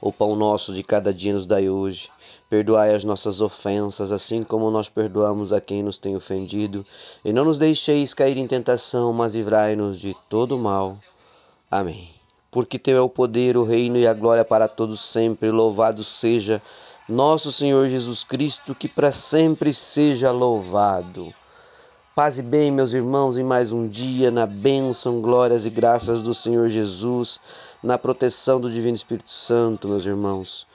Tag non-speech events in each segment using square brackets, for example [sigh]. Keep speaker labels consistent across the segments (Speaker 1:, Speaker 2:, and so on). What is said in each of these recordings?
Speaker 1: O pão nosso de cada dia nos dai hoje Perdoai as nossas ofensas, assim como nós perdoamos a quem nos tem ofendido. E não nos deixeis cair em tentação, mas livrai-nos de todo mal. Amém. Porque teu é o poder, o reino e a glória para todos sempre. Louvado seja nosso Senhor Jesus Cristo, que para sempre seja louvado. Paz e bem, meus irmãos, em mais um dia, na bênção, glórias e graças do Senhor Jesus, na proteção do Divino Espírito Santo, meus irmãos.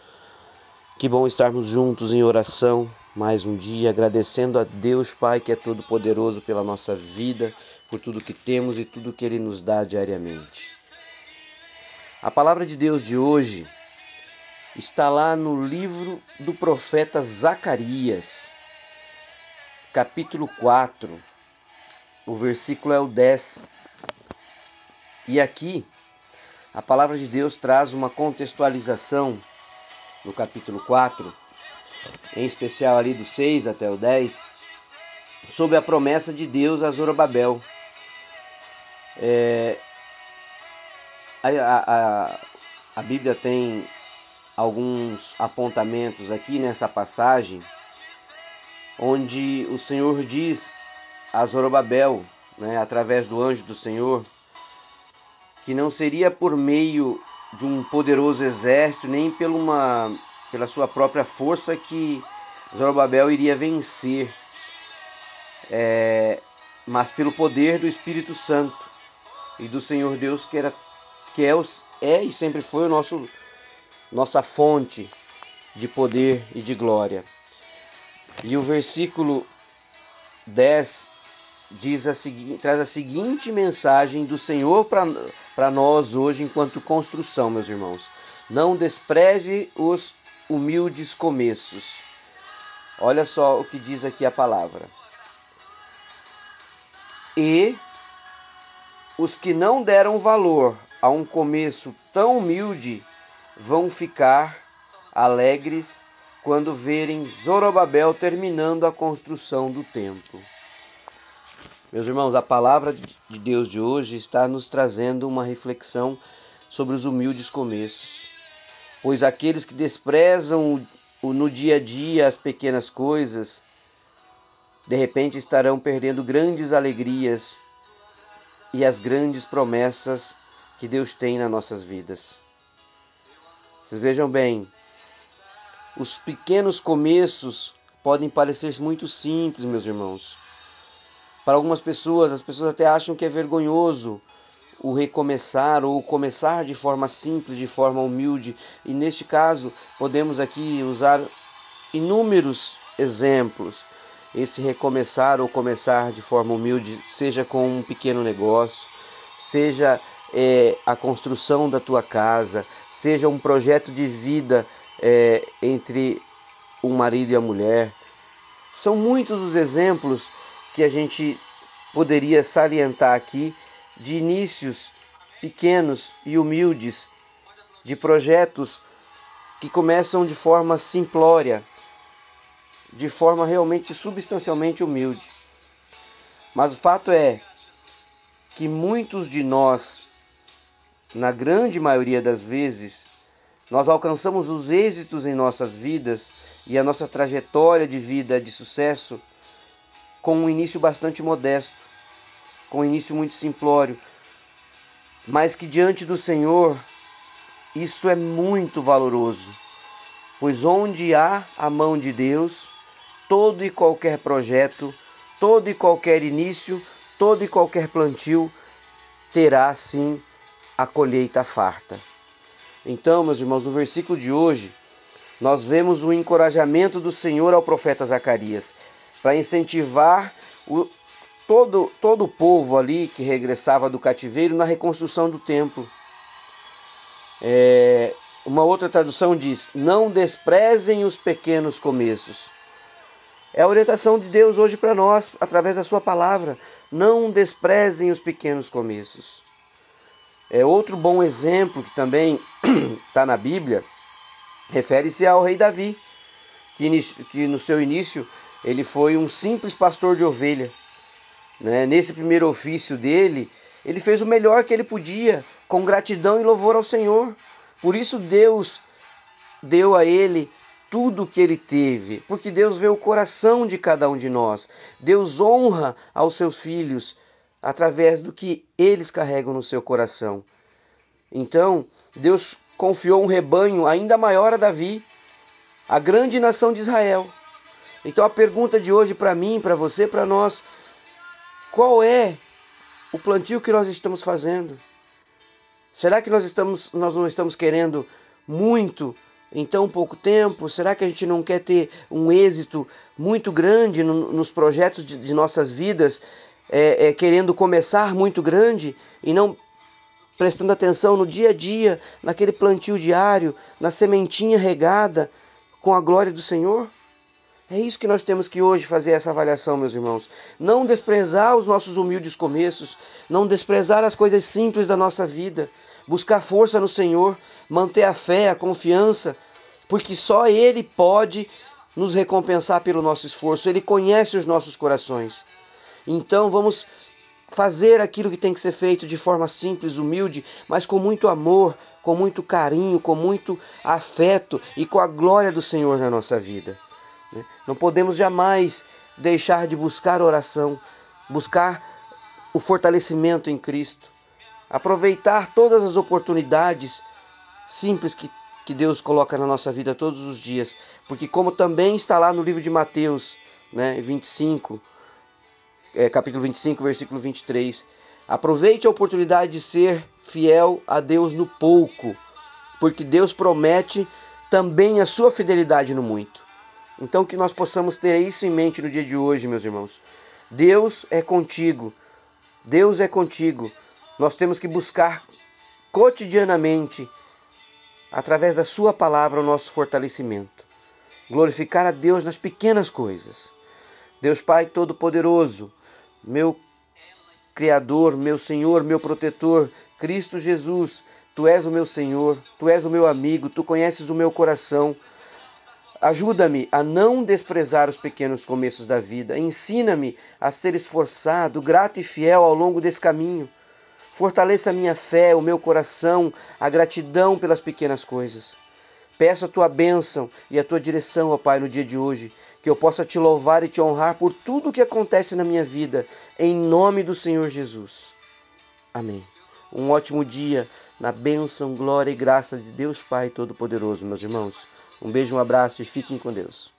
Speaker 1: Que bom estarmos juntos em oração mais um dia, agradecendo a Deus Pai que é todo poderoso pela nossa vida, por tudo que temos e tudo que ele nos dá diariamente. A palavra de Deus de hoje está lá no livro do profeta Zacarias, capítulo 4. O versículo é o 10. E aqui a palavra de Deus traz uma contextualização no capítulo 4, em especial ali do 6 até o 10, sobre a promessa de Deus a Zorobabel. É, a, a, a Bíblia tem alguns apontamentos aqui nessa passagem, onde o Senhor diz a Zorobabel, né, através do anjo do Senhor, que não seria por meio de um poderoso exército, nem pela, uma, pela sua própria força que Zorobabel iria vencer, é, mas pelo poder do Espírito Santo e do Senhor Deus que, era, que é, é e sempre foi o nosso, nossa fonte de poder e de glória. E o versículo 10 diz a traz a seguinte mensagem do Senhor para nós hoje enquanto construção, meus irmãos. Não despreze os humildes começos. Olha só o que diz aqui a palavra. E os que não deram valor a um começo tão humilde vão ficar alegres quando verem Zorobabel terminando a construção do templo. Meus irmãos, a palavra de Deus de hoje está nos trazendo uma reflexão sobre os humildes começos. Pois aqueles que desprezam no dia a dia as pequenas coisas, de repente estarão perdendo grandes alegrias e as grandes promessas que Deus tem nas nossas vidas. Vocês vejam bem, os pequenos começos podem parecer muito simples, meus irmãos. Para algumas pessoas, as pessoas até acham que é vergonhoso o recomeçar ou começar de forma simples, de forma humilde. E neste caso, podemos aqui usar inúmeros exemplos. Esse recomeçar ou começar de forma humilde, seja com um pequeno negócio, seja é, a construção da tua casa, seja um projeto de vida é, entre o marido e a mulher. São muitos os exemplos que a gente poderia salientar aqui de inícios pequenos e humildes, de projetos que começam de forma simplória, de forma realmente substancialmente humilde. Mas o fato é que muitos de nós, na grande maioria das vezes, nós alcançamos os êxitos em nossas vidas e a nossa trajetória de vida de sucesso com um início bastante modesto, com um início muito simplório, mas que diante do Senhor isso é muito valoroso, pois onde há a mão de Deus, todo e qualquer projeto, todo e qualquer início, todo e qualquer plantio terá sim a colheita farta. Então, meus irmãos, no versículo de hoje, nós vemos o encorajamento do Senhor ao profeta Zacarias para incentivar o, todo, todo o povo ali que regressava do cativeiro na reconstrução do templo. É, uma outra tradução diz: Não desprezem os pequenos começos. É a orientação de Deus hoje para nós, através da Sua palavra. Não desprezem os pequenos começos. É outro bom exemplo que também está [clears throat] na Bíblia, refere-se ao rei Davi, que, que no seu início ele foi um simples pastor de ovelha. Né? Nesse primeiro ofício dele, ele fez o melhor que ele podia, com gratidão e louvor ao Senhor. Por isso Deus deu a ele tudo que ele teve, porque Deus vê o coração de cada um de nós. Deus honra aos seus filhos através do que eles carregam no seu coração. Então, Deus confiou um rebanho ainda maior a Davi, a grande nação de Israel. Então a pergunta de hoje para mim, para você, para nós, qual é o plantio que nós estamos fazendo? Será que nós estamos nós não estamos querendo muito em tão pouco tempo? Será que a gente não quer ter um êxito muito grande no, nos projetos de, de nossas vidas, é, é, querendo começar muito grande e não prestando atenção no dia a dia, naquele plantio diário, na sementinha regada com a glória do Senhor? É isso que nós temos que hoje fazer essa avaliação, meus irmãos. Não desprezar os nossos humildes começos, não desprezar as coisas simples da nossa vida, buscar força no Senhor, manter a fé, a confiança, porque só Ele pode nos recompensar pelo nosso esforço, Ele conhece os nossos corações. Então vamos fazer aquilo que tem que ser feito de forma simples, humilde, mas com muito amor, com muito carinho, com muito afeto e com a glória do Senhor na nossa vida. Né? Não podemos jamais deixar de buscar oração, buscar o fortalecimento em Cristo, aproveitar todas as oportunidades simples que, que Deus coloca na nossa vida todos os dias, porque como também está lá no livro de Mateus, né, 25, é, capítulo 25, versículo 23, aproveite a oportunidade de ser fiel a Deus no pouco, porque Deus promete também a sua fidelidade no muito. Então que nós possamos ter isso em mente no dia de hoje, meus irmãos. Deus é contigo. Deus é contigo. Nós temos que buscar cotidianamente, através da Sua palavra, o nosso fortalecimento. Glorificar a Deus nas pequenas coisas. Deus Pai Todo-Poderoso, meu Criador, meu Senhor, meu protetor, Cristo Jesus, Tu és o meu Senhor, Tu és o meu amigo, Tu conheces o meu coração. Ajuda-me a não desprezar os pequenos começos da vida. Ensina-me a ser esforçado, grato e fiel ao longo desse caminho. Fortaleça a minha fé, o meu coração, a gratidão pelas pequenas coisas. Peço a tua bênção e a tua direção, ó Pai, no dia de hoje, que eu possa te louvar e te honrar por tudo o que acontece na minha vida, em nome do Senhor Jesus. Amém. Um ótimo dia na bênção, glória e graça de Deus Pai Todo-Poderoso, meus irmãos. Um beijo, um abraço e fiquem com Deus.